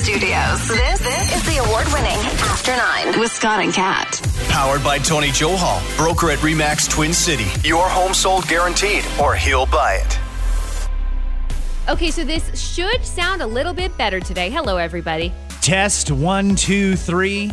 Studios. This, this is the award winning After Nine with Scott and Kat. Powered by Tony Johal, broker at Remax Twin City. Your home sold guaranteed, or he'll buy it. Okay, so this should sound a little bit better today. Hello, everybody. Test one, two, three.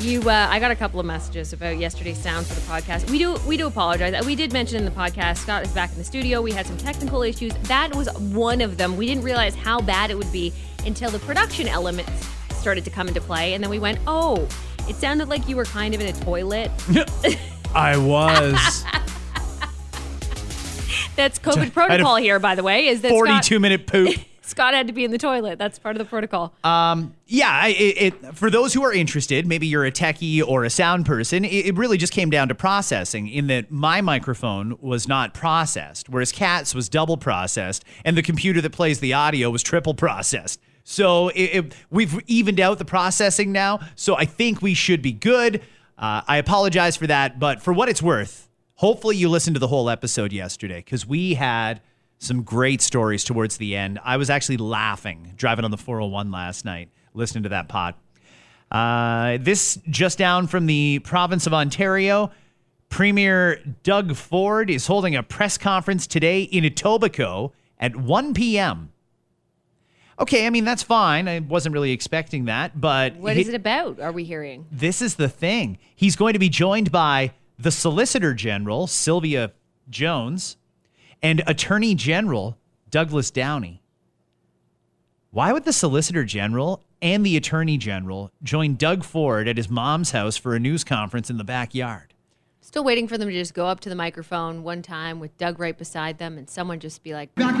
You, uh, I got a couple of messages about yesterday's sound for the podcast. We do, we do apologize. We did mention in the podcast. Scott is back in the studio. We had some technical issues. That was one of them. We didn't realize how bad it would be until the production elements started to come into play, and then we went, "Oh, it sounded like you were kind of in a toilet." I was That's COVID protocol here, by the way. Is that 42 Scott, minute poop. Scott had to be in the toilet. That's part of the protocol. Um, yeah, it, it, for those who are interested, maybe you're a techie or a sound person, it, it really just came down to processing in that my microphone was not processed, whereas Kat's was double processed, and the computer that plays the audio was triple processed. So it, it- we've evened out the processing now, so I think we should be good. Uh, I apologize for that, but for what it's worth, hopefully you listened to the whole episode yesterday because we had some great stories towards the end. I was actually laughing driving on the 401 last night, listening to that pod. Uh, this just down from the province of Ontario. Premier Doug Ford is holding a press conference today in Etobicoke at 1 p.m. Okay, I mean, that's fine. I wasn't really expecting that, but What is it about? Are we hearing? this is the thing. He's going to be joined by the Solicitor General, Sylvia Jones, and Attorney General, Douglas Downey. Why would the Solicitor General and the Attorney General join Doug Ford at his mom's house for a news conference in the backyard? Still waiting for them to just go up to the microphone one time with Doug right beside them and someone just be like, Fuck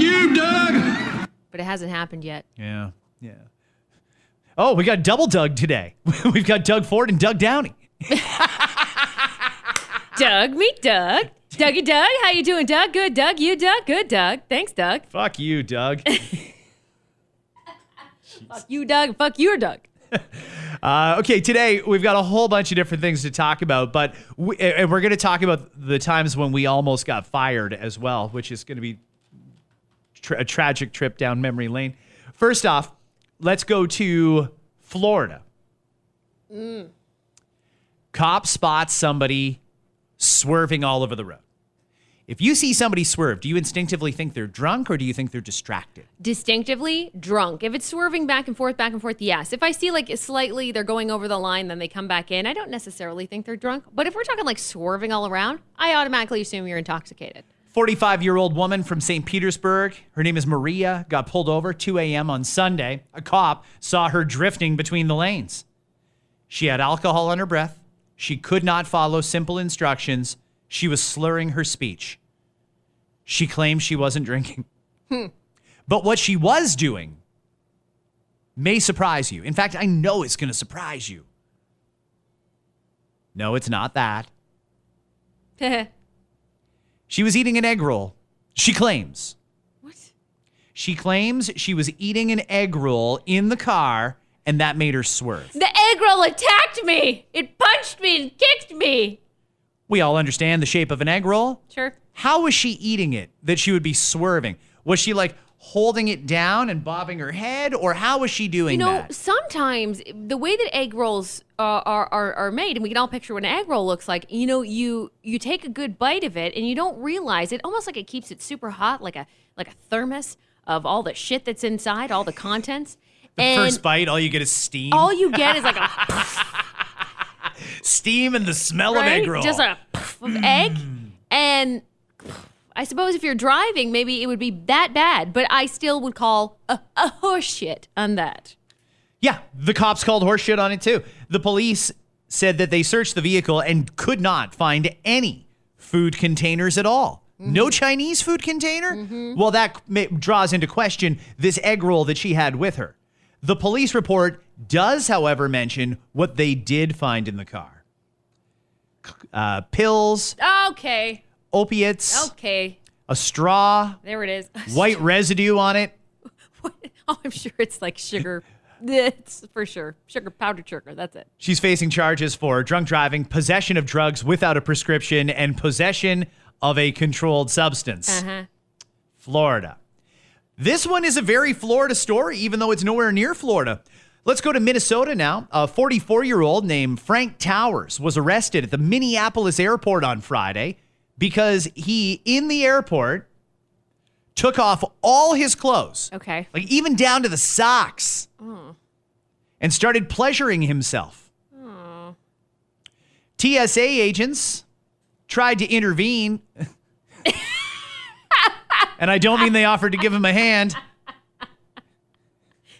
you, Doug! But it hasn't happened yet. Yeah, yeah. Oh, we got double Doug today. We've got Doug Ford and Doug Downey. Doug, meet Doug. Dougie Doug, how you doing, Doug? Good, Doug. You, Doug? Good, Doug. Thanks, Doug. Fuck you, Doug. Fuck you, Doug. Fuck you, Doug. Uh, okay, today we've got a whole bunch of different things to talk about, but we, and we're going to talk about the times when we almost got fired as well, which is going to be tra- a tragic trip down memory lane. First off, let's go to Florida. Mm. Cop spots somebody swerving all over the road. If you see somebody swerve, do you instinctively think they're drunk or do you think they're distracted? Distinctively drunk. If it's swerving back and forth, back and forth, yes. If I see like slightly they're going over the line, then they come back in, I don't necessarily think they're drunk. But if we're talking like swerving all around, I automatically assume you're intoxicated. 45 year old woman from St. Petersburg. Her name is Maria. Got pulled over 2 a.m. on Sunday. A cop saw her drifting between the lanes. She had alcohol on her breath. She could not follow simple instructions. She was slurring her speech. She claimed she wasn't drinking. Hmm. But what she was doing may surprise you. In fact, I know it's going to surprise you. No, it's not that. She was eating an egg roll. She claims. what? She claims she was eating an egg roll in the car and that made her swerve. The egg roll attacked me. It punched me and kicked me. We all understand the shape of an egg roll. Sure. How was she eating it that she would be swerving? Was she like holding it down and bobbing her head or how was she doing You know, that? sometimes the way that egg rolls uh, are, are are made, and we can all picture what an egg roll looks like. You know, you you take a good bite of it, and you don't realize it. Almost like it keeps it super hot, like a like a thermos of all the shit that's inside, all the contents. The and first bite, all you get is steam. all you get is like a steam and the smell right? of egg roll. just a puff of egg, and I suppose if you're driving, maybe it would be that bad. But I still would call a, a horse shit on that. Yeah, the cops called horseshit on it too. The police said that they searched the vehicle and could not find any food containers at all. No Chinese food container? Well, that ma- draws into question this egg roll that she had with her. The police report does, however, mention what they did find in the car uh, pills, Okay, opiates, okay, a straw, there it is. white residue on it. Oh, I'm sure it's like sugar. It's for sure sugar powdered sugar. That's it. She's facing charges for drunk driving, possession of drugs without a prescription, and possession of a controlled substance. Uh huh. Florida. This one is a very Florida story, even though it's nowhere near Florida. Let's go to Minnesota now. A 44 year old named Frank Towers was arrested at the Minneapolis airport on Friday because he, in the airport, took off all his clothes. Okay. Like even down to the socks. Mm. And started pleasuring himself. TSA agents tried to intervene. and I don't mean they offered to give him a hand.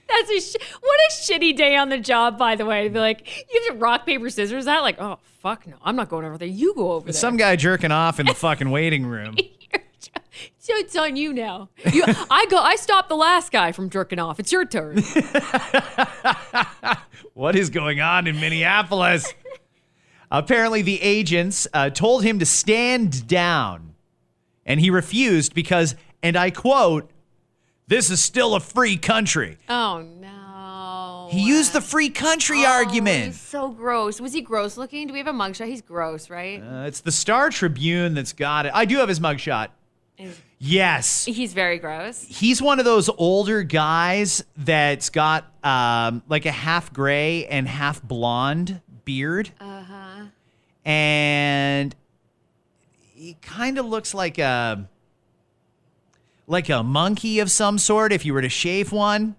That's a sh- what a shitty day on the job, by the way. To be like, you have to rock paper scissors. That like, oh fuck no, I'm not going over there. You go over there. Some guy jerking off in the fucking waiting room. so it's on you now. You, I go. I stopped the last guy from jerking off. It's your turn. What is going on in Minneapolis? Apparently, the agents uh, told him to stand down, and he refused because, and I quote, this is still a free country. oh no. He used the free country Oh, argument. he's so gross. Was he gross looking? Do we have a mugshot? He's gross, right? Uh, it's the Star Tribune that's got it. I do have his mugshot. Yes. He's very gross. He's one of those older guys that's got um, like a half gray and half blonde beard. Uh huh. And he kind of looks like a like a monkey of some sort if you were to shave one.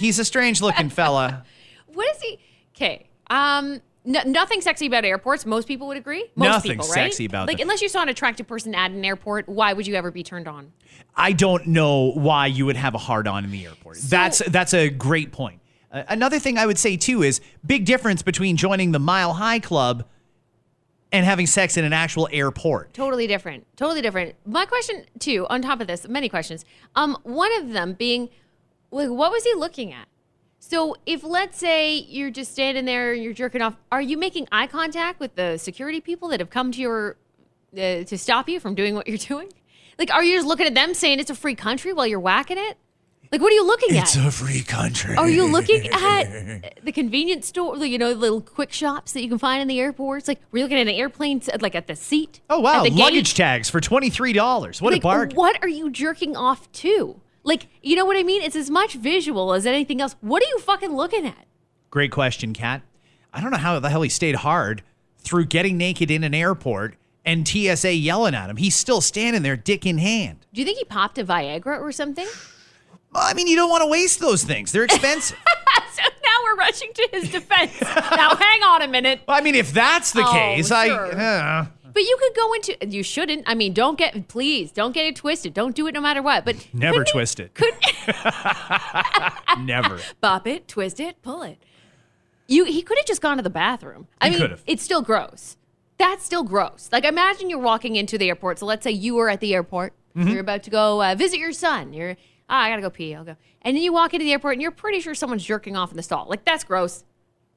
He's a strange looking fella. What is he? Okay. Um. No, nothing sexy about airports. Most people would agree. Most Nothing people, right? sexy about Like, them. unless you saw an attractive person at an airport, why would you ever be turned on? I don't know why you would have a hard on in the airport. that's that's a great point. Uh, another thing I would say too is big difference between joining the Mile High Club and having sex in an actual airport. Totally different. Totally different. My question too, on top of this, many questions. Um, one of them being, like, what was he looking at? So if let's say you're just standing there, and you're jerking off, are you making eye contact with the security people that have come to your uh, to stop you from doing what you're doing? Like, are you just looking at them saying it's a free country while you're whacking it? Like, what are you looking at? It's a free country. Are you looking at the convenience store, you know, the little quick shops that you can find in the airports? Like, we're looking at an airplane, like at the seat. Oh wow, the luggage gate. tags for twenty three dollars. What like, a bargain! What are you jerking off to? Like, you know what I mean? It's as much visual as anything else. What are you fucking looking at? Great question, Kat. I don't know how the hell he stayed hard through getting naked in an airport and TSA yelling at him. He's still standing there, dick in hand. Do you think he popped a Viagra or something? Well, I mean, you don't want to waste those things. They're expensive. so now we're rushing to his defense. now, hang on a minute. Well, I mean, if that's the Oh, case, sure. I. Uh, But you could go into. You shouldn't. I mean, don't get. Please, don't get it twisted. Don't do it no matter what. But Never twist it. Could never. bop it, twist it, pull it. You he could have just gone to the bathroom. I He mean, could've. it's still gross. That's still gross. Like imagine you're walking into the airport. So let's say you were at the airport. Mm-hmm. You're about to go uh, visit your son. You're ah, I gotta go pee. I'll go. And then you walk into the airport and you're pretty sure someone's jerking off in the stall. Like that's gross.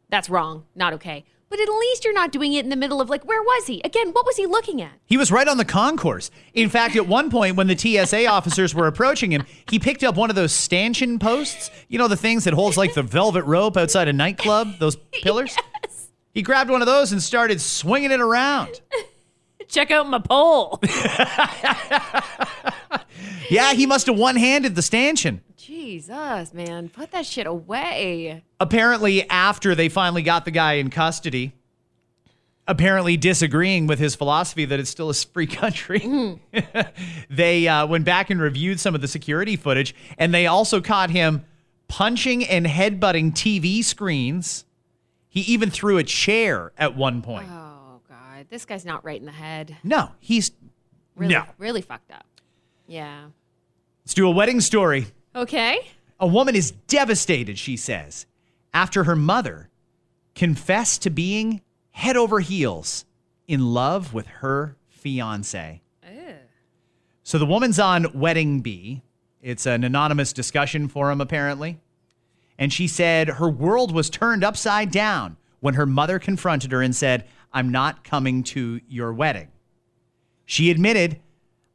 That's wrong. Not okay. But at least you're not doing it in the middle of like where was he? Again, what was he looking at? He was right on the concourse. In fact, at one point when the TSA officers were approaching him, he picked up one of those stanchion posts. You know, the things that holds like the velvet rope outside a nightclub, those pillars? Yes. He grabbed one of those and started swinging it around. Check out my pole. Yeah, he must have one handed the stanchion. Jesus, man, put that shit away. apparently after they finally got the guy in custody apparently disagreeing with his philosophy that it's still a free country they uh, went back and reviewed some of the security footage and they also caught him punching and headbutting tv screens he even threw a chair at one point Oh god, this guy's not right in the head. no he's Really, no really fucked up. Yeah. let's do a wedding story Okay. A woman is devastated, she says, after her mother confessed to being head over heels in love with her fiance. So the woman's on Wedding Bee. It's an anonymous discussion forum, apparently. And she said her world was turned upside down when her mother confronted her and said, I'm not coming to your wedding. She admitted,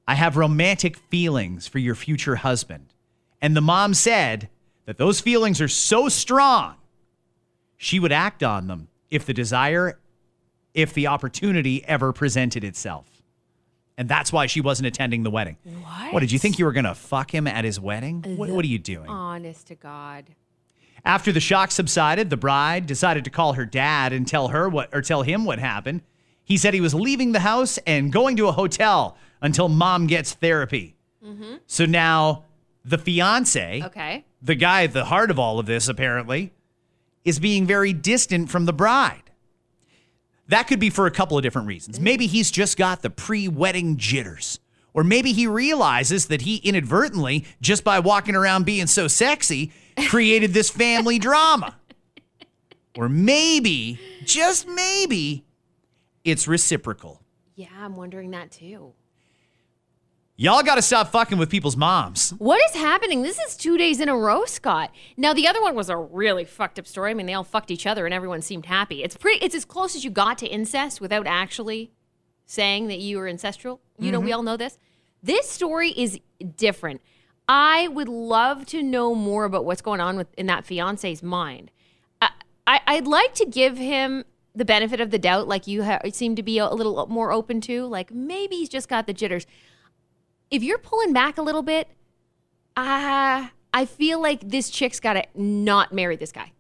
I have romantic feelings for your future husband. And the mom said that those feelings are so strong, she would act on them if the desire, if the opportunity ever presented itself. And that's why she wasn't attending the wedding. What? What did you think you were going to fuck him at his wedding? What, what are you doing? Honest to God. After the shock subsided, the bride decided to call her dad and tell her what or tell him what happened. He said he was leaving the house and going to a hotel until mom gets therapy. Mhm. So now the fiance, Okay. the guy at the heart of all of this apparently, is being very distant from the bride. That could be for a couple of different reasons. Mm-hmm. Maybe he's just got the pre-wedding jitters. Or maybe he realizes that he inadvertently, just by walking around being so sexy, created this family drama. Or maybe, just maybe, it's reciprocal. Yeah, I'm wondering that too. Y'all got to stop fucking with people's moms. What is happening? This is two days in a row, Scott. Now the other one was a really fucked up story. I mean, they all fucked each other and everyone seemed happy. It's pretty. It's as close as you got to incest without actually saying that you were ancestral. You know, we mm-hmm. all know this. This story is different. I would love to know more about what's going on with in that fiance's mind. I, I I'd like to give him the benefit of the doubt, like you ha- seem to be a little more open to. Like maybe he's just got the jitters. If you're pulling back a little bit, uh, I feel like this chick's got to not marry this guy.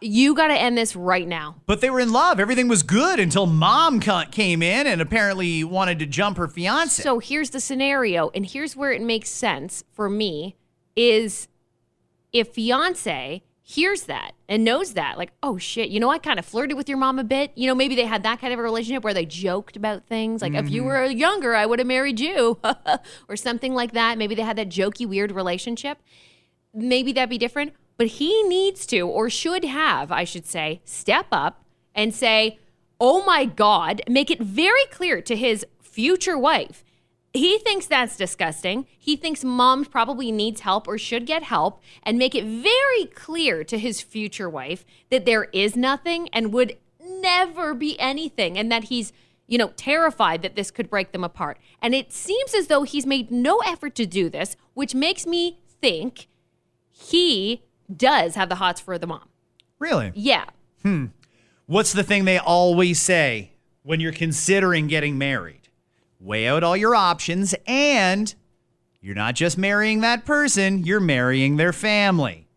You got to end this right now. But they were in love. Everything was good until mom ca- came in and apparently wanted to jump her fiance. So here's the scenario, and here's where it makes sense for me is if fiance hears that and knows that, like, oh shit, you know, I kind of flirted with your mom a bit. You know, maybe they had that kind of a relationship where they joked about things. Like, if you mm-hmm. were younger, I would have married you, or something like that. Maybe they had that jokey, weird relationship. Maybe that'd be different. But he needs to, or should have, I should say, step up and say, oh my God, make it very clear to his future wife. He thinks that's disgusting. He thinks mom probably needs help or should get help, and make it very clear to his future wife that there is nothing and would never be anything, and that he's, you know, terrified that this could break them apart. And it seems as though he's made no effort to do this, which makes me think he does have the hots for the mom. really? Yeah. Hmm. What's the thing they always say when you're considering getting married? Weigh out all your options, and you're not just marrying that person, you're marrying their family.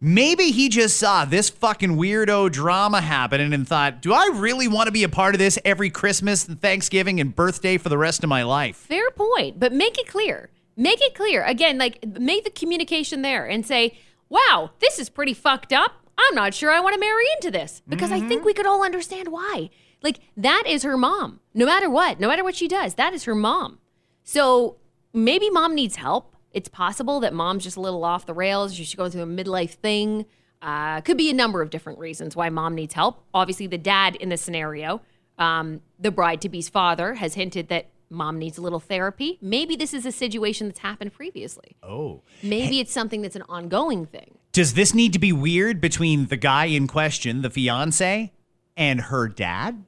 Maybe he just saw this fucking weirdo drama happening and thought, do I really want to be a part of this every Christmas and Thanksgiving and birthday for the rest of my life? Fair point, but make it clear. Make it clear. Again, like make the communication there and say, wow, this is pretty fucked up. I'm not sure I want to marry into this because I think mm-hmm. we could all understand why. Like, that is her mom. No matter what, no matter what she does, that is her mom. So maybe mom needs help. It's possible that mom's just a little off the rails. She's going through a midlife thing. Uh, could be a number of different reasons why mom needs help. Obviously, the dad in this scenario, um, the bride to be's father, has hinted that mom needs a little therapy. Maybe this is a situation that's happened previously. Oh. Maybe it's something that's an ongoing thing. Does this need to be weird between the guy in question, the fiance, and her dad?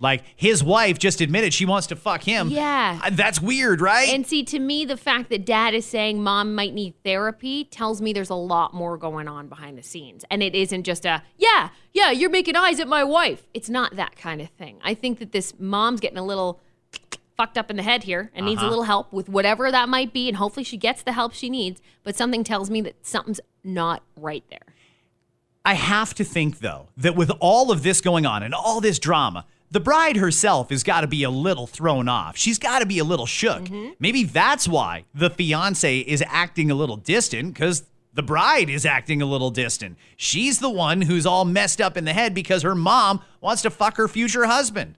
Like his wife just admitted she wants to fuck him. Yeah. Uh, That's weird, right? And see, to me, the fact that dad is saying mom might need therapy tells me there's a lot more going on behind the scenes. And it isn't just a, yeah, yeah, you're making eyes at my wife. It's not that kind of thing. I think that this mom's getting a little fucked up in the head here and needs a little help with whatever that might be. And hopefully she gets the help she needs. But something tells me that something's not right there. I have to think, though, that with all of this going on and all this drama, the bride herself has got to be a little thrown off. She's got to be a little shook. Mm-hmm. Maybe that's why the fiance is acting a little distant because the bride is acting a little distant. She's the one who's all messed up in the head because her mom wants to fuck her future husband.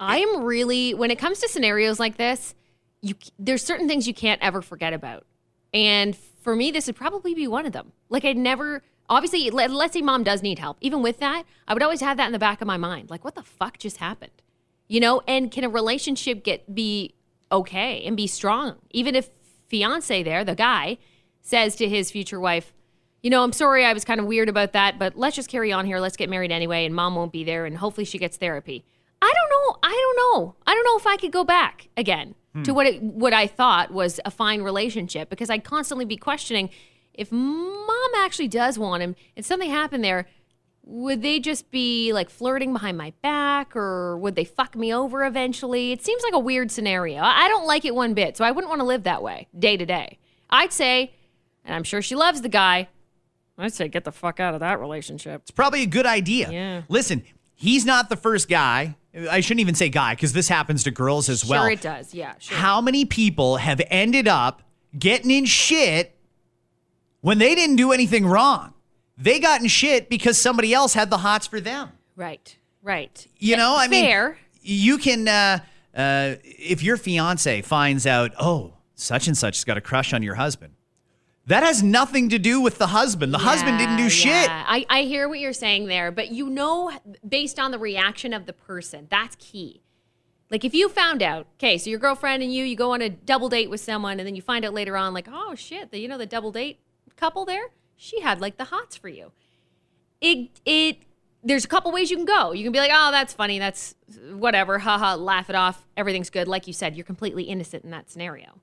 I am really when it comes to scenarios like this, you there's certain things you can't ever forget about. And for me this would probably be one of them. Like I'd never obviously let, let's say mom does need help. Even with that, I would always have that in the back of my mind. Like what the fuck just happened? You know, and can a relationship get be okay and be strong even if fiance there, the guy says to his future wife, you know, I'm sorry I was kind of weird about that, but let's just carry on here. Let's get married anyway, and mom won't be there, and hopefully she gets therapy. I don't know. I don't know. I don't know if I could go back again to hmm. what it, what I thought was a fine relationship because I'd constantly be questioning if mom actually does want him and something happened there. would they just be like flirting behind my back or would they fuck me over eventually? It seems like a weird scenario. I don't like it one bit, so I wouldn't want to live that way day to day. I'd say, and I'm sure she loves the guy, I'd say get the fuck out of that relationship. It's probably a good idea. Yeah. Listen, he's not the first guy. I shouldn't even say guy because this happens to girls as well. Sure, it does. Yeah, sure. How many people have ended up getting in shit when they didn't do anything wrong? They got in shit because somebody else had the hots for them. right, right. You know, I mean, Fair. you can, uh, uh, if your fiance finds out, oh, such and such has got a crush on your husband, that has nothing to do with the husband. The husband didn't do Yeah, shit. yeah. I, I hear what you're saying there, but you know, based on the reaction of the person, that's key. Like if you found out, okay, so your girlfriend and you, you go on a double date with someone, and then you find out later on, like, oh shit, the, you know the double date couple there, she had like the hots for you. It it there's a couple ways you can go. You can be like, oh, that's funny, that's whatever, haha, laugh it off, everything's good. Like you said, you're completely innocent in that scenario.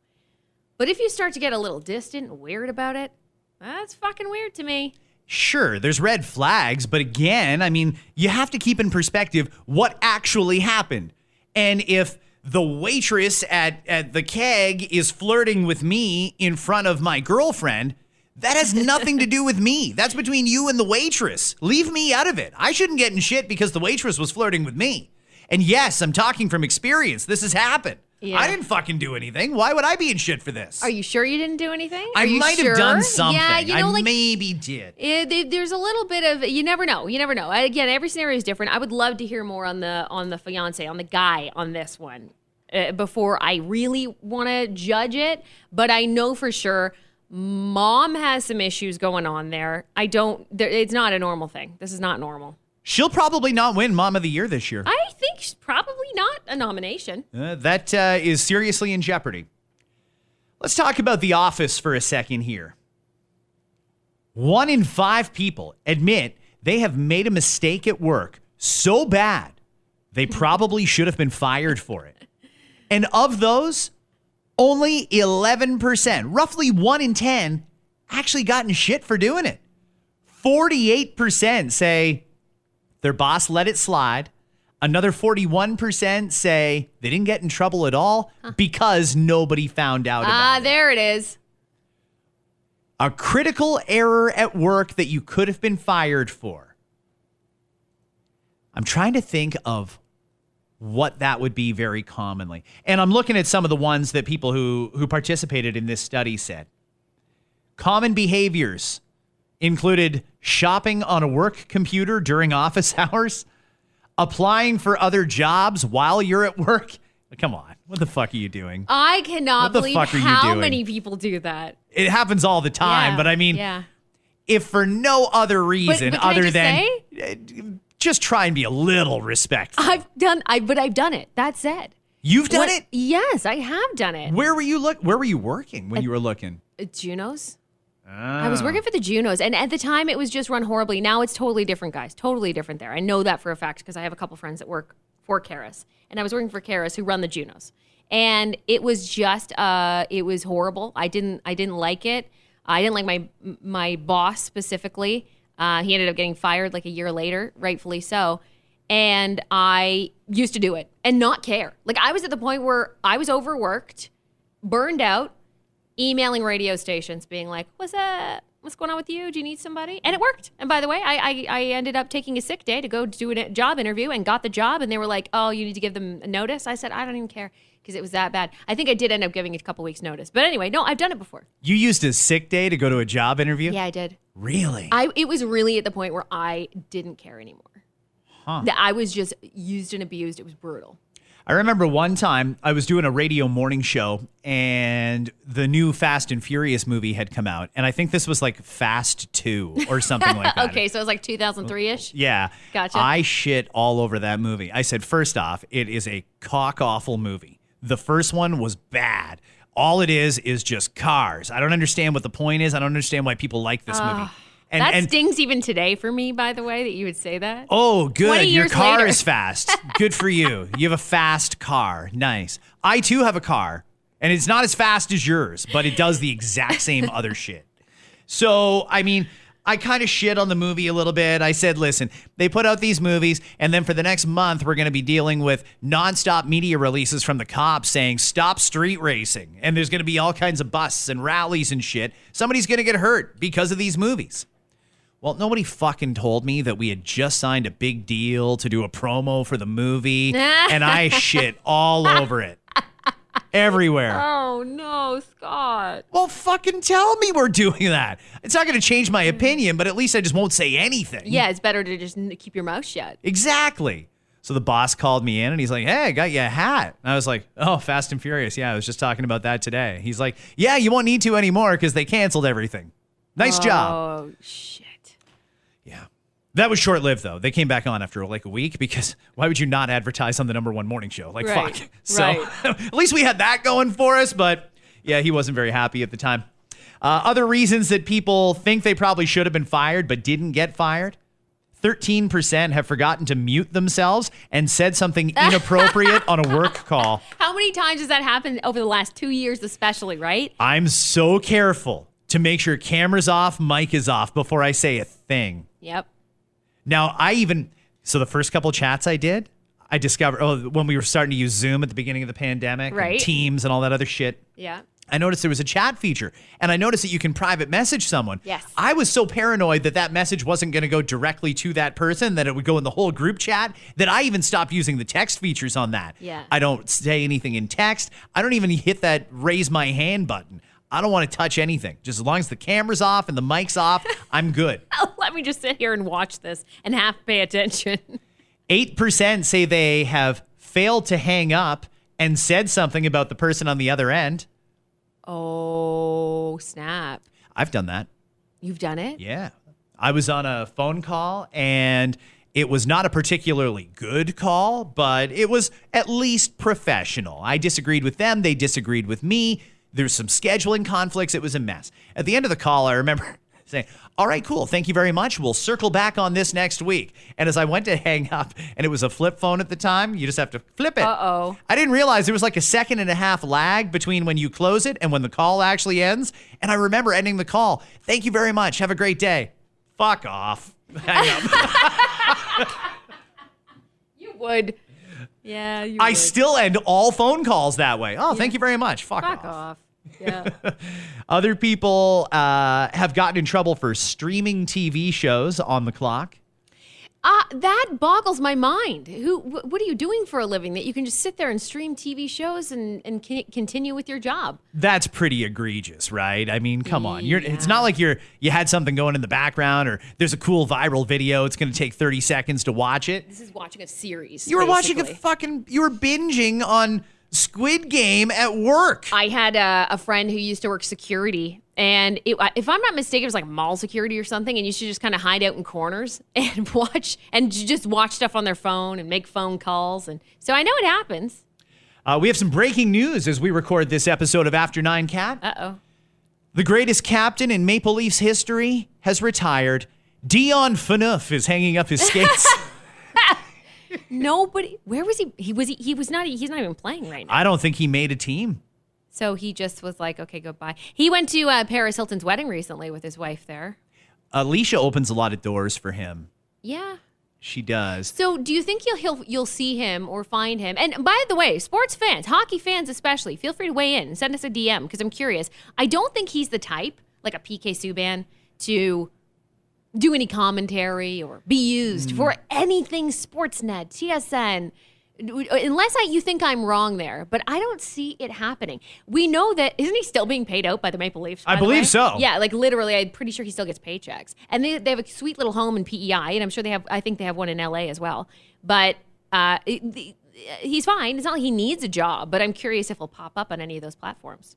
But if you start to get a little distant and weird about it, that's fucking weird to me. Sure, there's red flags, but again, I mean, you have to keep in perspective what actually happened. And if the waitress at, at the keg is flirting with me in front of my girlfriend, that has nothing to do with me. That's between you and the waitress. Leave me out of it. I shouldn't get in shit because the waitress was flirting with me. And yes, I'm talking from experience. This has happened. Yeah. I didn't fucking do anything. Why would I be in shit for this? Are you sure you didn't do anything? I Are might sure? have done something. Yeah, you know, I like maybe did. eh, they- there's a little bit of you never know. You never know. Again, every scenario is different. I would love to hear more on the on the fiance, on the guy on this one, uh, before I really want to judge it. But I know for sure, mom has some issues going on there. I don't. There, it's not a normal thing. This is not normal. She'll probably not win Mom of the Year this year. I think she's probably not a nomination. Uh, that uh, is seriously in jeopardy. Let's talk about The Office for a second here. One in five people admit they have made a mistake at work so bad they probably should have been fired for it. And of those, only 11%, roughly one in 10, actually gotten shit for doing it. 48% say their boss let it slide. Another 41% say they didn't get in trouble at all because nobody found out about Ah, there it is. A critical error at work that you could have been fired for. I'm trying to think of what that would be very commonly. And I'm looking at some of the ones that people who who participated in this study said. Common behaviors included shopping on a work computer during office hours, applying for other jobs while you're at work. Come on. What the fuck are you doing? I cannot believe fuck are you how many people do that. It happens all the time, Yeah, but I mean, yeah. if for no other reason but I other than uh, just try and be a little respectful. I've done I but I've done it. That said. You've done What- it? Yes, I have done it. Where were you look where were you working when you were looking? Uh, Junos. I was working for the Junos, and at the time it was just run horribly. Now it's totally different, guys. Totally different there. I know that for a fact because I have a couple friends that work for CARAS, and I was working for CARAS who run the Junos, and it was just, uh, it was horrible. I didn't, I didn't like it. I didn't like my my boss specifically. Uh, he ended up getting fired like a year later, rightfully so. And I used to do it and not care. Like I was at the point where I was overworked, burned out, emailing radio stations being like, "What's up? What's going on with you? Do you need somebody?" And it worked. And by the way, I I, I ended up taking a sick day to go do a job interview and got the job. And they were like, "Oh, you need to give them a notice." I said, "I don't even care." Because it was that bad. I think I did end up giving a couple weeks notice. But anyway, no, I've done it before. You used a sick day to go to a job interview? Yeah, I did. Really? I it was really at the point where I didn't care anymore. Huh. That I was just used and abused. It was brutal. I remember one time I was doing a radio morning show and the new Fast and Furious movie had come out. And I think this was like Fast 2 or something like that. Okay, so it was like 2003 ish. Yeah. Gotcha. I shit all over that movie. I said, first off, it is a cock awful movie. The first one was bad. All it is is just cars. I don't understand what the point is. I don't understand why people like this movie. And, that and stings even today for me, by the way, that you would say that. oh, good. Your car later. is fast. Good for you. You have a fast car. Nice. I too have a car, and it's not as fast as yours, but it does the exact same other shit. So, I mean, I kind of shit on the movie a little bit. I said, listen, they put out these movies, and then for the next month, we're going to be dealing with nonstop media releases from the cops saying, stop street racing. And there's going to be all kinds of busts and rallies and shit. Somebody's going to get hurt because of these movies. Well, nobody fucking told me that we had just signed a big deal to do a promo for the movie, and I shit all over it. Everywhere. Oh no, Scott. Well, fucking tell me we're doing that. It's not going to change my opinion, but at least I just won't say anything. Yeah, it's better to just keep your mouth shut. Exactly. So the boss called me in and he's like, Hey, I got you a hat. And I was like, Oh, Fast and Furious. Yeah, I was just talking about that today. He's like, Yeah, you won't need to anymore because they canceled everything. Nice oh, job. Oh shit. That was short lived, though. They came back on after like a week because why would you not advertise on the number one morning show? Like, Right, fuck. So right. at least we had that going for us. But yeah, he wasn't very happy at the time. Uh, other reasons that people think they probably should have been fired but didn't get fired 13% have forgotten to mute themselves and said something inappropriate on a work call. How many times has that happened over the last two years, especially? Right? I'm so careful to make sure camera's off, mic is off before I say a thing. Yep. Now, I even so the first couple chats I did, I discovered oh when we were starting to use Zoom at the beginning of the pandemic, and Right. Teams and all that other shit. Yeah. I noticed there was a chat feature, and I noticed that you can private message someone. Yes. I was so paranoid that that message wasn't going to go directly to that person, that it would go in the whole group chat, that I even stopped using the text features on that. Yeah. I don't say anything in text. I don't even hit that raise my hand button. I don't want to touch anything. Just as long as the camera's off and the mic's off, I'm good. Let me just sit here and watch this and half pay attention. 8% say they have failed to hang up and said something about the person on the other end. Oh, snap. I've done that. You've done it? Yeah. I was on a phone call and it was not a particularly good call, but it was at least professional. I disagreed with them, they disagreed with me. There's some scheduling conflicts. It was a mess. At the end of the call, I remember saying, All right, cool. Thank you very much. We'll circle back on this next week. And as I went to hang up, and it was a flip phone at the time, you just have to flip it. Uh-oh. I didn't realize there was like a second and a half lag between when you close it and when the call actually ends. And I remember ending the call. Thank you very much. Have a great day. Fuck off. Hang up. You would. Yeah, you I would. still end all phone calls that way. Oh, thank you very much. Fuck, Fuck off. off. Yeah. Other people uh, have gotten in trouble for streaming TV shows on the clock. Uh, that boggles my mind. Who? Wh- what are you doing for a living that you can just sit there and stream TV shows and and c- continue with your job? That's pretty egregious, right? I mean, come on. You're it's not like you're you had something going in the background or there's a cool viral video. It's going to take 30 seconds to watch it. This is watching a series. You were watching a fucking you were binging on Squid Game at work. I had a, a friend who used to work security, and it, if I'm not mistaken, it was like mall security or something. And you should just kind of hide out in corners and watch and just watch stuff on their phone and make phone calls. And so I know it happens. Uh, we have some breaking news as we record this episode of After Nine Kat. Uh oh. The greatest captain in Maple Leafs history has retired. Dion Phaneuf is hanging up his skates. Nobody. Where was he? He was. He, he was not. He's not even playing right now. I don't think he made a team. So he just was like, okay, goodbye. He went to uh, Paris Hilton's wedding recently with his wife there. Elisha opens a lot of doors for him. Yeah. She does. So, do you think you'll he'll, you'll see him or find him? And by the way, sports fans, hockey fans especially, feel free to weigh in and send us a DM because I'm curious. I don't think he's the type, like a PK Subban, to do any commentary or be used for anything Sportsnet, TSN. Unless I, you think I'm wrong there, but I don't see it happening. We know that isn't he still being paid out by the Maple Leafs? I believe so. Yeah, like literally, I'm pretty sure he still gets paychecks, and they they have a sweet little home in PEI, and I'm sure they have. I think they have one in LA as well. But uh, it, the, he's fine. It's not like he needs a job, but I'm curious if he'll pop up on any of those platforms.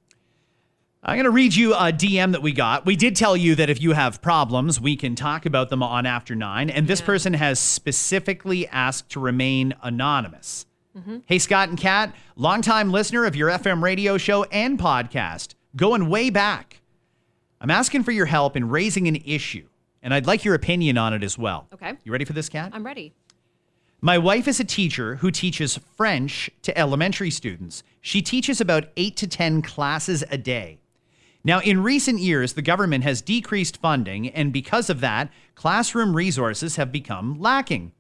I'm going to read you a DM that we got. We did tell you that if you have problems, we can talk about them on After Nine. And this person has specifically asked to remain anonymous. Mm-hmm. Hey, Scott and Kat, longtime listener of your FM radio show and podcast, going way back. I'm asking for your help in raising an issue, and I'd like your opinion on it as well. Okay. You ready for this, Kat? I'm ready. My wife is a teacher who teaches French to elementary students. She teaches about eight to 10 classes a day. Now, in recent years, the government has decreased funding, and because of that, classroom resources have become lacking.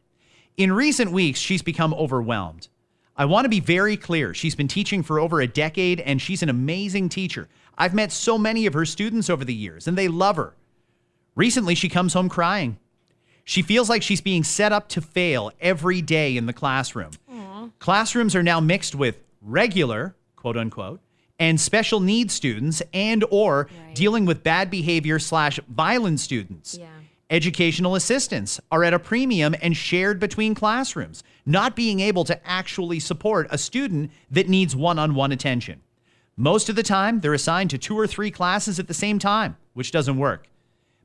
In recent weeks, she's become overwhelmed. I want to be very clear. She's been teaching for over a decade, and she's an amazing teacher. I've met so many of her students over the years, and they love her. Recently, she comes home crying. She feels like she's being set up to fail every day in the classroom. Classrooms are now mixed with regular, quote unquote, and special needs students and or dealing with bad behavior slash violent students. Yeah. Educational assistants are at a premium and shared between classrooms, not being able to actually support a student that needs one-on-one attention. Most of the time, they're assigned to two or three classes at the same time, which doesn't work.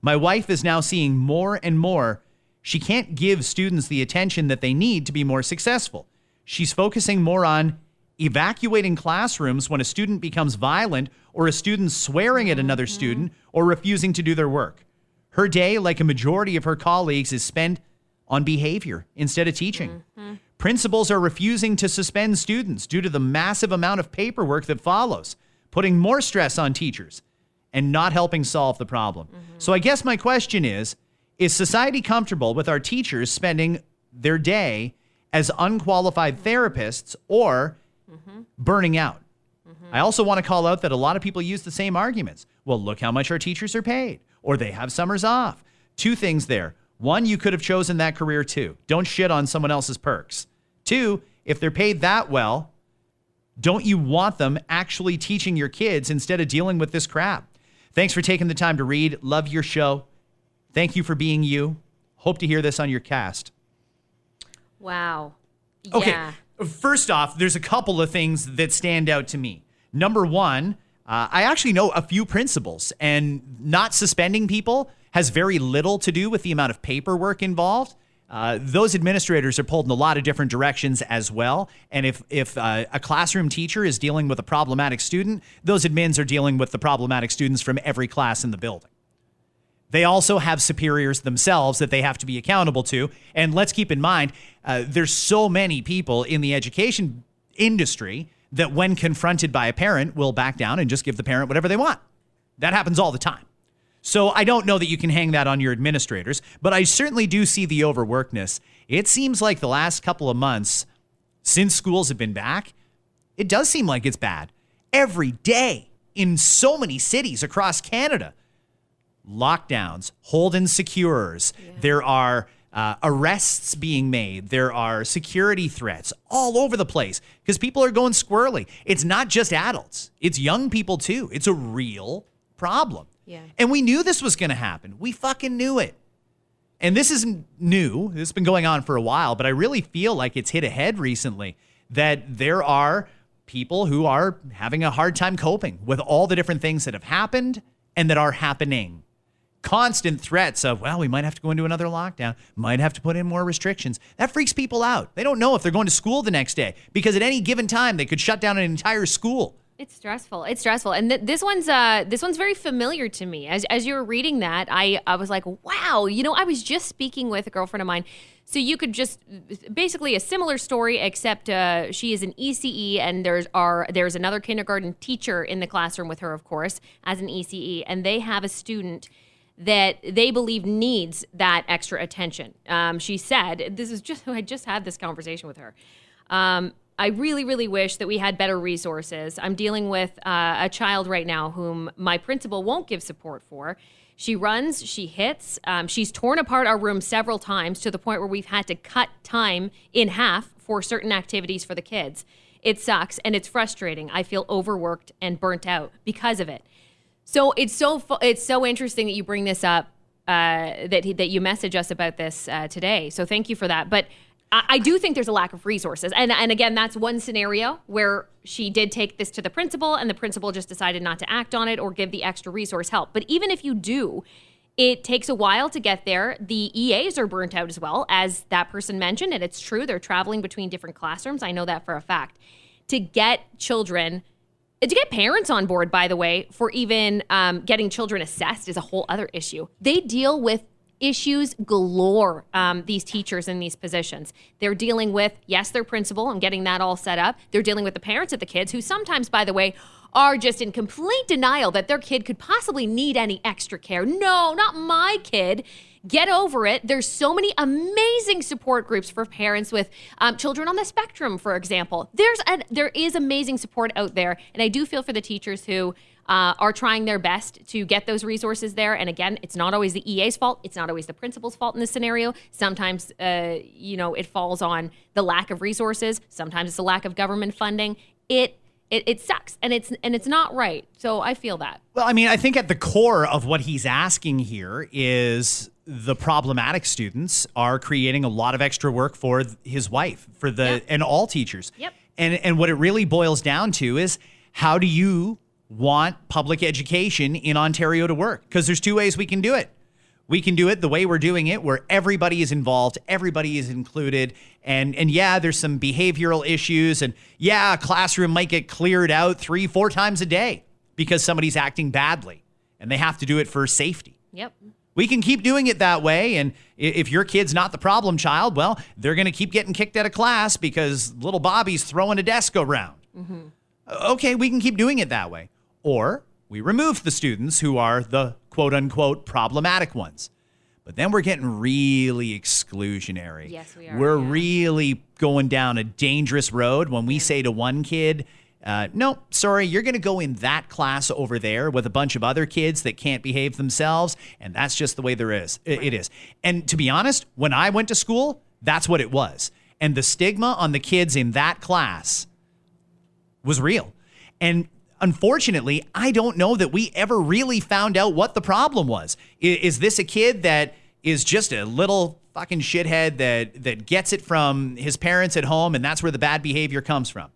My wife is now seeing more and more she can't give students the attention that they need to be more successful. She's focusing more on evacuating classrooms when a student becomes violent or a student swearing at another student or refusing to do their work. Her day, like a majority of her colleagues, is spent on behavior instead of teaching. Principals are refusing to suspend students due to the massive amount of paperwork that follows, putting more stress on teachers and not helping solve the problem. So I guess my question is is society comfortable with our teachers spending their day as unqualified therapists or burning out? I also want to call out that a lot of people use the same arguments. Well, look how much our teachers are paid, or they have summers off. Two things there. One, you could have chosen that career too. Don't shit on someone else's perks. Two, if they're paid that well, don't you want them actually teaching your kids instead of dealing with this crap? Thanks for taking the time to read. Love your show. Thank you for being you. Hope to hear this on your cast. Wow. Okay. Yeah. First off, there's a couple of things that stand out to me. Number one, uh, I actually know a few principals, and not suspending people has very little to do with the amount of paperwork involved. Uh, those administrators are pulled in a lot of different directions as well. And if if uh, a classroom teacher is dealing with a problematic student, those admins are dealing with the problematic students from every class in the building. They also have superiors themselves that they have to be accountable to. And let's keep in mind, uh, there's so many people in the education industry that, when confronted by a parent, will back down and just give the parent whatever they want. That happens all the time. So I don't know that you can hang that on your administrators, but I certainly do see the overworkedness. It seems like the last couple of months, since schools have been back, it does seem like it's bad. Every day in so many cities across Canada, lockdowns, hold and secures. There are uh, arrests being made. There are security threats all over the place because people are going squirrely. It's not just adults, it's young people too. It's a real problem. Yeah. And we knew this was going to happen. We fucking knew it. And this isn't new. This has been going on for a while, but I really feel like it's hit ahead recently that there are people who are having a hard time coping with all the different things that have happened and that are happening. Constant threats of, well, we might have to go into another lockdown, might have to put in more restrictions. That freaks people out. They don't know if they're going to school the next day because at any given time they could shut down an entire school. It's stressful. It's stressful, and th- this one's uh, this one's very familiar to me. As as you were reading that, I I was like, wow. You know, I was just speaking with a girlfriend of mine. So you could just basically a similar story, except uh, she is an ECE, and there's are there's another kindergarten teacher in the classroom with her, of course, as an ECE, and they have a student that they believe needs that extra attention. Um, she said, "This is just I just had this conversation with her." Um, I really, really wish that we had better resources. I'm dealing with uh, a child right now whom my principal won't give support for. She runs, she hits, um, she's torn apart our room several times to the point where we've had to cut time in half for certain activities for the kids. It sucks and it's frustrating. I feel overworked and burnt out because of it. So it's so it's so interesting that you bring this up, uh, that that you message us about this uh, today. So thank you for that. But I, I do think there's a lack of resources, and and again, that's one scenario where she did take this to the principal, and the principal just decided not to act on it or give the extra resource help. But even if you do. It takes a while to get there. The EAs are burnt out as well, as that person mentioned, and it's true. They're traveling between different classrooms. I know that for a fact. To get children to get parents on board, by the way, for even um, getting children assessed is a whole other issue. They deal with issues galore, um, these teachers in these positions. They're dealing with, yes, their principal and getting that all set up. They're dealing with the parents of the kids, who sometimes, by the way, are just in complete denial that their kid could possibly need any extra care. No, not my kid. Get over it. There's so many amazing support groups for parents with um, children on the spectrum, for example. There's a, there is amazing support out there, and I do feel for the teachers who uh, are trying their best to get those resources there. And again, it's not always the EA's fault. It's not always the principal's fault in this scenario. Sometimes, uh, you know, it falls on the lack of resources. Sometimes it's the lack of government funding. It it, it sucks and it's and it's not right. So I feel that. Well, I mean, I think at the core of what he's asking here is the problematic students are creating a lot of extra work for his wife, for the Yep. and all teachers. Yep. And and what it really boils down to is how do you want public education in Ontario to work? Because there's two ways we can do it. We can do it the way we're doing it, where everybody is involved, everybody is included, and and yeah, there's some behavioral issues, and yeah, a classroom might get cleared out three, four times a day because somebody's acting badly, and they have to do it for safety. Yep. We can keep doing it that way, and if your kid's not the problem child, well, they're going to keep getting kicked out of class because little Bobby's throwing a desk around. Mm-hmm. Okay, we can keep doing it that way, or we remove the students who are the quote unquote problematic ones. But then we're getting really exclusionary. Yes, we are, We're yeah. really going down a dangerous road when we say to one kid, uh, no, sorry, you're going to go in that class over there with a bunch of other kids that can't behave themselves. And that's just the way there is. It is. And to be honest, when I went to school, that's what it was. And the stigma on the kids in that class was real. And unfortunately, I don't know that we ever really found out what the problem was. I- Is, this a kid that is just a little fucking shithead that that gets it from his parents at home and that's where the bad behavior comes from?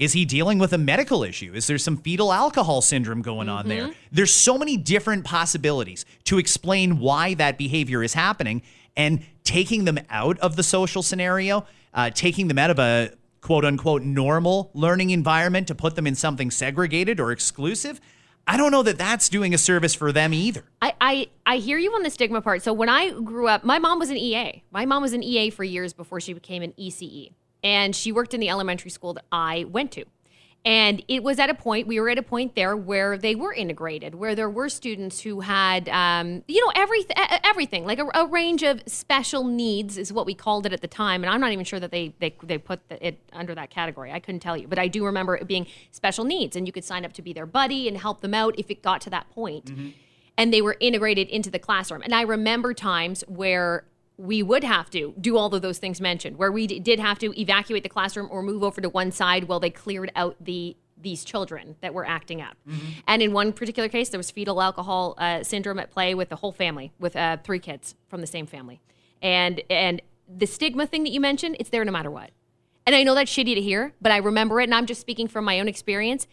Is he dealing with a medical issue? Is there some fetal alcohol syndrome going on there? There's so many different possibilities to explain why that behavior is happening and taking them out of the social scenario, uh, taking them out of a quote unquote normal learning environment to put them in something segregated or exclusive. I don't know that that's doing a service for them either. I, I, I hear you on the stigma part. So when I grew up, my mom was an EA. My mom was an EA for years before she became an ECE. And she worked in the elementary school that I went to. And it was at a point, we were at a point there where they were integrated, where there were students who had, um, you know, everything, everything, like a, a range of special needs is what we called it at the time. And I'm not even sure that they they, they put the, it under that category. I couldn't tell you, but I do remember it being special needs, and you could sign up to be their buddy and help them out if it got to that point and they were integrated into the classroom. And I remember times where we would have to do all of those things mentioned, where we d- did have to evacuate the classroom or move over to one side while they cleared out the these children that were acting up. And in one particular case, there was fetal alcohol uh, syndrome at play with the whole family, with uh, three kids from the same family. And and the stigma thing that you mentioned, it's there no matter what. And I know that's shitty to hear, but I remember it, and I'm just speaking from my own experience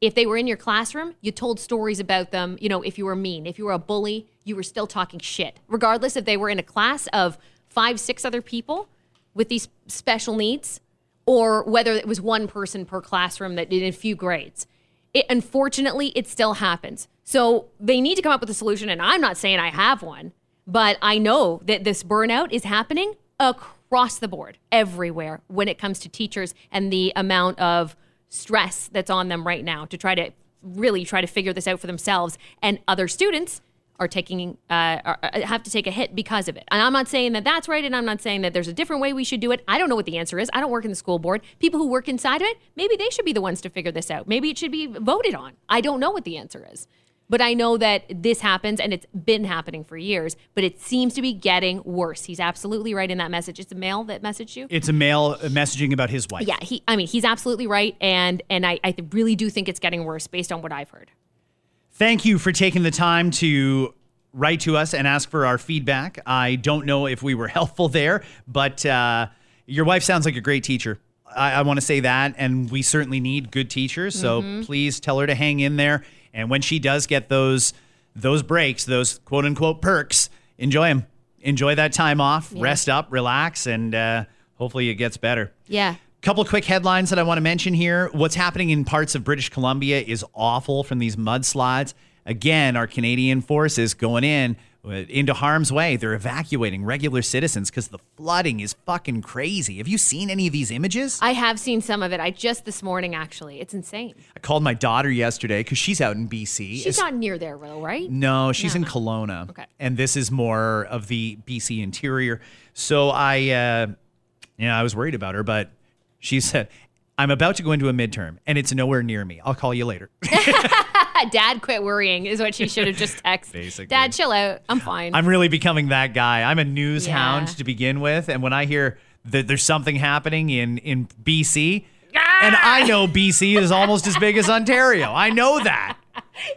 if they were in your classroom, you told stories about them. You know, if you were mean, if you were a bully, you were still talking shit, regardless if they were in a class of five, six other people with these special needs, or whether it was one person per classroom that did a few grades. It, unfortunately, it still happens. So they need to come up with a solution. And I'm not saying I have one, but I know that this burnout is happening across the board, everywhere, when it comes to teachers and the amount of stress that's on them right now to try to really try to figure this out for themselves. And other students are taking uh, are, uh, have to take a hit because of it. And I'm not saying that that's right, and I'm not saying that there's a different way we should do it. I don't know what the answer is. I don't work in the school board. People who work inside of it, maybe they should be the ones to figure this out. Maybe it should be voted on. I don't know what the answer is. But I know that this happens and it's been happening for years, but it seems to be getting worse. He's absolutely right in that message. It's a male that messaged you. It's a male messaging about his wife. Yeah, he. I mean, he's absolutely right, and and I, I really do think it's getting worse based on what I've heard. Thank you for taking the time to write to us and ask for our feedback. I don't know if we were helpful there, but uh, your wife sounds like a great teacher. I, I want to say that, and we certainly need good teachers. So please tell her to hang in there. And when she does get those those breaks, those quote unquote perks, enjoy them. Enjoy that time off, rest up, relax, and uh, hopefully it gets better. Yeah. Couple quick headlines that I want to mention here. What's happening in parts of British Columbia is awful from these mudslides. again, our Canadian forces going in into harm's way. They're evacuating regular citizens because the flooding is fucking crazy. Have you seen any of these images? I have seen some of it. I just this morning actually. It's insane. I called my daughter yesterday because she's out in BC. She's It's- not near there, though, right? No, she's in No. Kelowna. Okay. And this is more of the BC interior. So I, uh, yeah, I was worried about her, but she said, I'm about to go into a midterm and it's nowhere near me. I'll call you later. Dad, quit worrying is what she should have just texted. Basically. Dad, chill out. I'm fine. I'm really becoming that guy. I'm a news Yeah. hound to begin with. And when I hear that there's something happening in, in BC, Ah! and I know BC is almost as big as Ontario. I know that.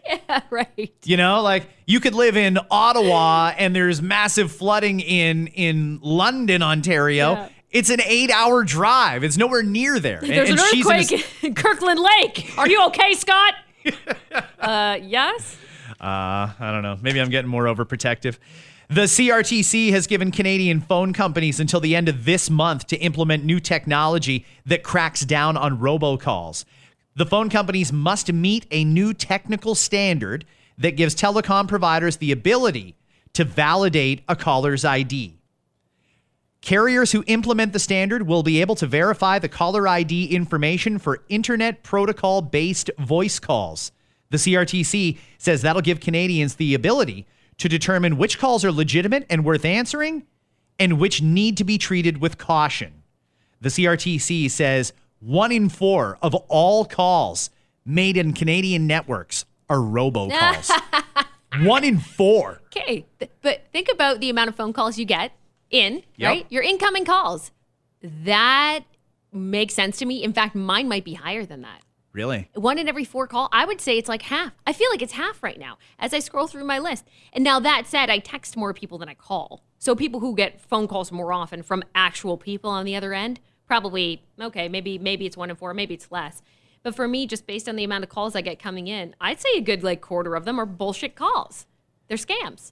Yeah, right. You know, like you could live in Ottawa and there's massive flooding in in London, Ontario. Yeah. It's an eight-hour drive. It's nowhere near there. And- There's and an she's in a- earthquake in Kirkland Lake. Are you okay, Scott? uh, yes. Uh, I don't know. Maybe I'm getting more overprotective. The CRTC has given Canadian phone companies until the end of this month to implement new technology that cracks down on robocalls. The phone companies must meet a new technical standard that gives telecom providers the ability to validate a caller's ID. Carriers who implement the standard will be able to verify the caller ID information for internet protocol based voice calls. The CRTC says that'll give Canadians the ability to determine which calls are legitimate and worth answering and which need to be treated with caution. The CRTC says one in four of all calls made in Canadian networks are robocalls. one in four. Okay. But think about the amount of phone calls you get in, Yep. right? Your incoming calls. That makes sense to me. In fact, mine might be higher than that. Really? One in every four call, I would say it's like half. I feel like it's half right now as I scroll through my list. And now that said, I text more people than I call. So people who get phone calls more often from actual people on the other end, probably okay, maybe maybe it's one in four, maybe it's less. But for me, just based on the amount of calls I get coming in, I'd say a good like quarter of them are bullshit calls. They're scams.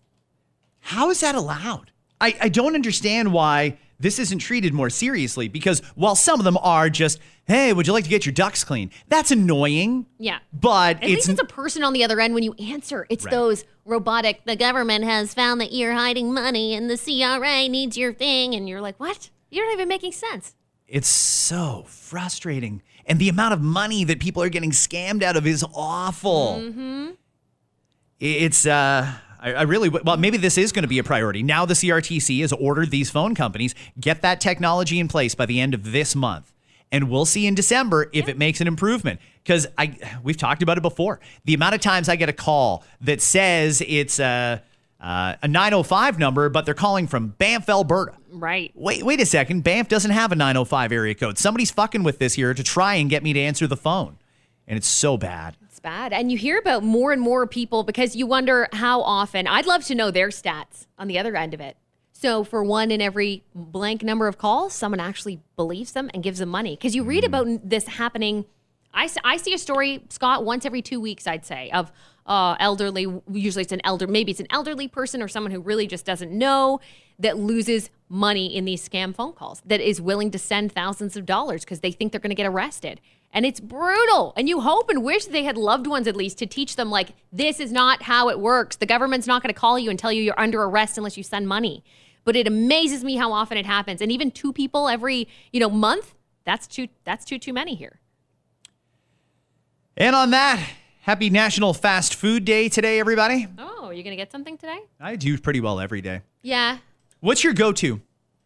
How is that allowed? I, I don't understand why this isn't treated more seriously because while some of them are just, hey, would you like to get your ducts clean? That's annoying. Yeah. But At it's least it's a person on the other end when you answer. It's Right. those robotic, the government has found that you're hiding money and the CRA needs your thing. And you're like, what? You're not even making sense. it's so frustrating. And the amount of money that people are getting scammed out of is awful. Mm-hmm. It's uh I, I really well maybe this is going to be a priority. Now the CRTC has ordered these phone companies get that technology in place by the end of this month. And we'll see in December if it makes an improvement. Because I we've talked about it before. The amount of times I get a call that says it's a uh, a 905 number, but they're calling from Banff, Alberta. Right. Wait, wait a second. Banff doesn't have a 905 area code. Somebody's fucking with this here to try and get me to answer the phone. And it's so bad. Bad. And you hear about more and more people because you wonder how often. I'd love to know their stats on the other end of it. So for one in every blank number of calls, someone actually believes them and gives them money. Because you read about this happening. I see a story, Scott, once every two weeks, I'd say, of uh, elderly, usually it's an elder, maybe it's an elderly person or someone who really just doesn't know that loses money in these scam phone calls, that is willing to send thousands of dollars because they think they're going to get arrested. And it's brutal. And you hope and wish they had loved ones at least to teach them, like, this is not how it works. The government's not going to call you and tell you you're under arrest unless you send money. But it amazes me how often it happens. And even two people every, you know, month, that's too that's too too many here. And on that, happy National Fast Food Day today, everybody. Oh, you're going to get something today? I do pretty well every day. Yeah. What's your go to?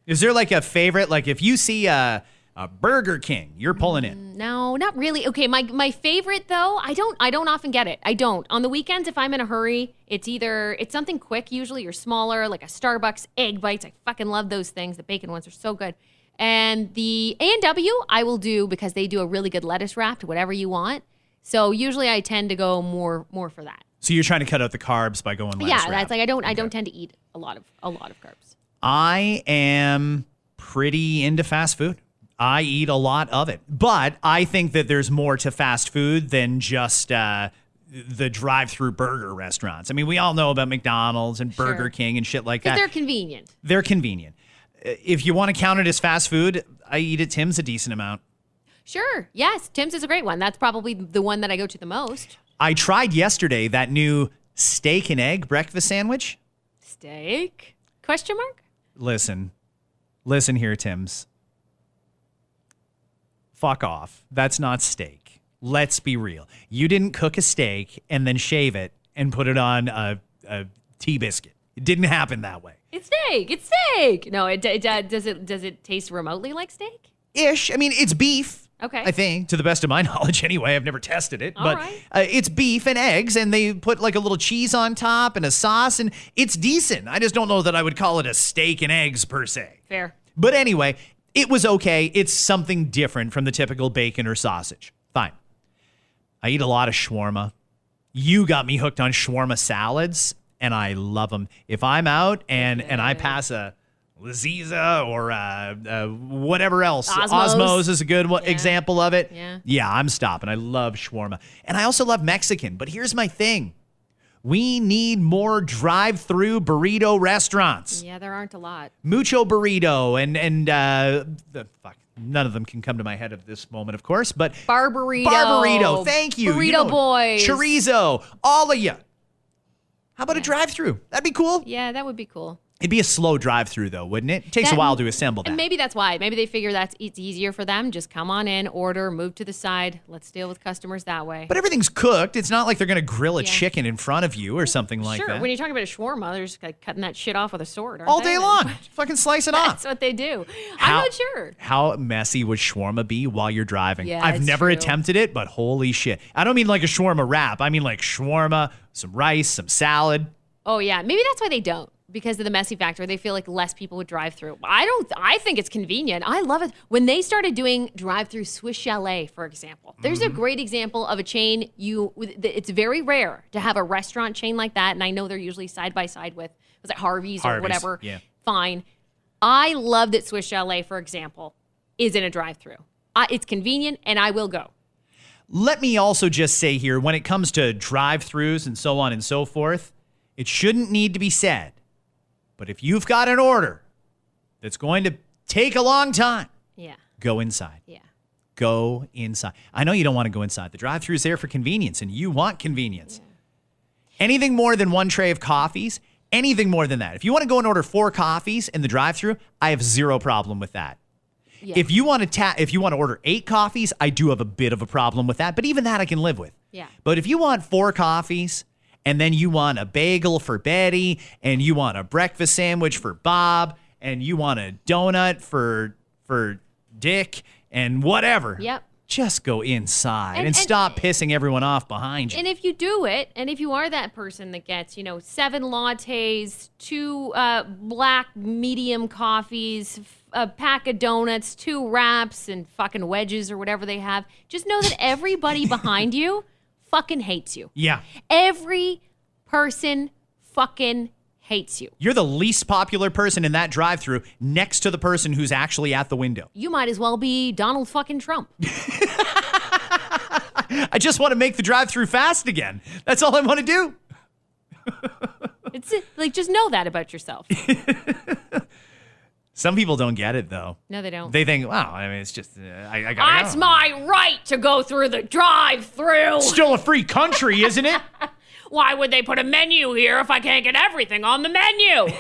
Is there like a favorite? Like if you see a, Burger King, you're pulling in. Mm, no, not really. Okay, my my favorite though, I don't I don't often get it. I don't. On the weekends if I'm in a hurry, it's either it's something quick usually or smaller like a Starbucks egg bites. I fucking love those things. The bacon ones are so good. And the A&W I will do because they do a really good lettuce wrap whatever you want. So usually I tend to go more more for that. So you're trying to cut out the carbs by going lettuce yeah, that's like I don't I don't tend to eat a lot of a lot of carbs. I am pretty into fast food. I eat a lot of it, but I think that there's more to fast food than just uh, the drive-through burger restaurants. I mean, we all know about McDonald's and Burger Sure. King and shit like that. they're convenient. They're convenient. If you want to count it as fast food, I eat at Tim's a decent amount. Sure. Yes, Tim's is a great one. That's probably the one that I go to the most. I tried yesterday that new Steak and egg breakfast sandwich? Steak? Question mark? Listen, listen here, Tim's. Fuck off. That's not steak. Let's be real. You didn't cook a steak and then shave it and put it on a, a tea biscuit. It didn't happen that way. It's steak. It's steak. No, it, it uh, does it does it taste remotely like steak? Ish. I mean, it's beef. Okay. I think, to the best of my knowledge, anyway. I've never tested it, All but right. uh, it's beef and eggs, and they put like a little cheese on top and a sauce, and it's decent. I just don't know that I would call it a steak and eggs per se. Fair. But anyway, it was okay. It's something different from the typical bacon or sausage. Fine. I eat a lot of shawarma. You got me hooked on shawarma salads, and I love them. If I'm out and and I pass a Laziza or uh, uh, whatever else, Osmow's. is a good one, Yeah. example of it. Yeah. yeah, I'm stopping. I love shawarma, and I also love Mexican. But here's my thing: we need more drive-through burrito restaurants. Yeah, there aren't a lot. Mucho Burrito and and uh, the fuck. None of them can come to my head at this moment, of course, but Barburrito. Barburrito. Thank you. Burrito You know, boys. Chorizo. All of you. How about a drive-through? That'd be cool. Yeah, that would be cool. It'd be a slow drive-through though, wouldn't it? It takes a while to assemble that. And maybe that's why. Maybe they figure that's it's easier for them. Just come on in, order, move to the side. Let's deal with customers that way. but everything's cooked. It's not like they're going to grill a Yeah. chicken in front of you or something like sure, that. when you're talking about a shawarma, they're just like cutting that shit off with a sword aren't All they? day long. Fucking slice it off. That's what they do. How- I'm not sure. How messy would shawarma be while you're driving? Yeah, I've never true. attempted it, but holy shit. I don't mean like a shawarma wrap. I mean like shawarma, some rice, some salad. Oh yeah, maybe that's why they don't because of the messy factor. They feel like less people would drive through. I don't. I think it's convenient. I love it when they started doing drive-through Swiss Chalet, for example. There's Mm-hmm. a great example of a chain. You, it's very rare to have a restaurant chain like that, and I know they're usually side by side with was it Harvey's, Harvey's, or whatever. yeah. Fine. I love that Swiss Chalet, for example, is in a drive-through. Uh, it's convenient, and I will go. Let me also just say here when it comes to drive throughs and so on and so forth, it shouldn't need to be said. But if you've got an order that's going to take a long time, Yeah, go inside. yeah. Go inside. I know you don't want to go inside. The drive through is there for convenience, and you want convenience. Anything more than one tray of coffees, anything more than that. If you want to go and order four coffees in the drive through, I have zero problem with that. Yeah. If you want to ta- if you want to order eight coffees, I do have a bit of a problem with that, but even that I can live with. Yeah. But if you want four coffees and then you want a bagel for Betty and you want a breakfast sandwich for Bob and you want a donut for for Dick and whatever. Yep. Just go inside and, And- and- stop pissing everyone off behind you. And if you do it, and if you are that person that gets, you know, seven lattes, two uh, black medium coffees, a pack of donuts, two wraps, and fucking wedges or whatever they have, just know that everybody behind you fucking hates you. yeah. Every person fucking hates you. You're the least popular person in that drive-through next to the person who's actually at the window. You might as well be Donald fucking Trump. I just want to make the drive-through fast again. That's all I want to do. It's like just know that about yourself. Some people don't get it though. No, they don't. They think, wow, I mean, it's just uh, I, I got. That's my right to go through the drive-through. Still a free country, isn't it? Why would they put a menu here if I can't get everything on the menu?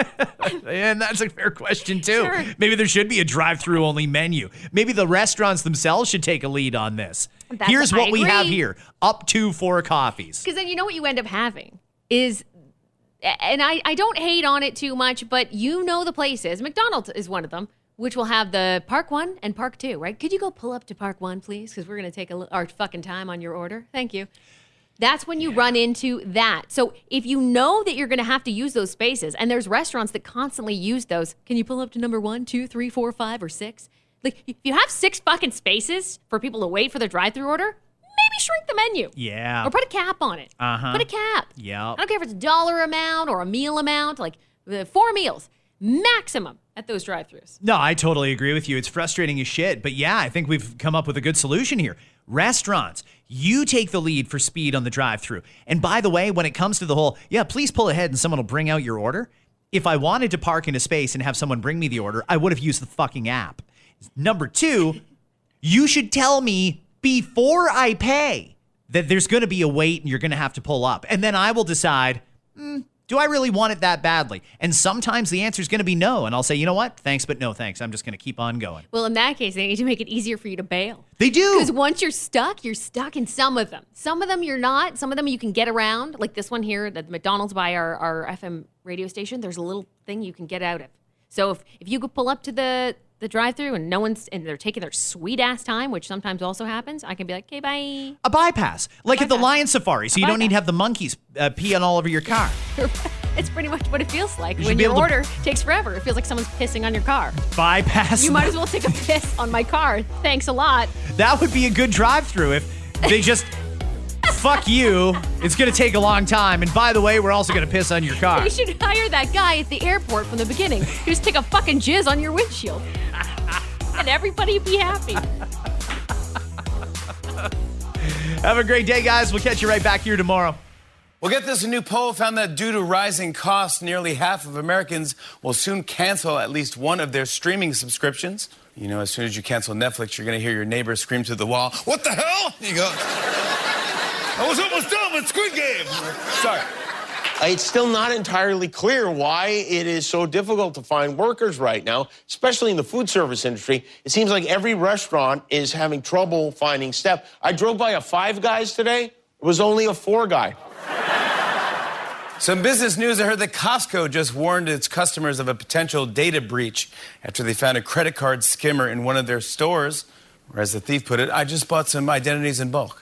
and that's a fair question too. Sure. Maybe there should be a drive-through only menu. Maybe the restaurants themselves should take a lead on this. That's- Here's what I we have here: up to four coffees. Because then you know what you end up having is, and I, I don't hate on it too much, but you know the places. McDonald's is one of them, which will have the Park One and Park Two, right? Could you go pull up to Park One, please? Because we're gonna take a our fucking time on your order. Thank you. That's when you run into that. So if you know that you're going to have to use those spaces, and there's restaurants that constantly use those, can you pull up to number one, two, three, four, five, or six? Like if you have six fucking spaces for people to wait for their drive-through order, maybe shrink the menu. Yeah. Or put a cap on it. Uh-huh. Put a cap. Yeah. I don't care if it's a dollar amount or a meal amount, like the four meals maximum at those drive-throughs. No, I totally agree with you. It's frustrating as shit. But yeah, I think we've come up with a good solution here. Restaurants, you take the lead for speed on the drive through. And by the way, when it comes to the whole, yeah, please pull ahead and someone will bring out your order. If I wanted to park in a space and have someone bring me the order, I would have used the fucking app. Number two, you should tell me before I pay. that there's going to be a wait and you're going to have to pull up. And then I will decide, hmm, do I really want it that badly? And sometimes the answer is going to be no. And I'll say, you know what? Thanks, but no thanks. I'm just going to keep on going. Well, in that case, they need to make it easier for you to bail. They do. Because once you're stuck, you're stuck in some of them. Some of them you're not. Some of them you can get around. Like this one here, the McDonald's by our, our FM radio station, there's a little thing you can get out of. So if, if you could pull up to the the drive through and no one's and they're taking their sweet ass time, which sometimes also happens, I can be like, okay, bye. A bypass, like at the. Lion Safari, so you don't need to have the monkeys uh, peeing all over your car. it's pretty much what it feels like You when your able to- order takes forever. It feels like someone's pissing on your car. Bypass. You might as well take a piss on my car. Thanks a lot. That would be a good drive-through if they just fuck you. It's going to take a long time, and by the way, we're also going to piss on your car. They should hire that guy at the airport from the beginning. Just take a fucking jizz on your windshield. and everybody be happy. Have a great day, guys. We'll catch you right back here tomorrow. Well, get this a new poll found that due to rising costs, nearly half of Americans will soon cancel at least one of their streaming subscriptions. You know, as soon as you cancel Netflix, you're going to hear your neighbor scream to the wall, What the hell? You go, I was almost done with Squid Game. Sorry. It's still not entirely clear why it is so difficult to find workers right now, especially in the food service industry. It seems like every restaurant is having trouble finding staff. I drove by a Five Guys today. It was only a four guy. Some business news I heard that Costco just warned its customers of a potential data breach after they found a credit card skimmer in one of their stores. Or as the thief put it, I just bought some identities in bulk.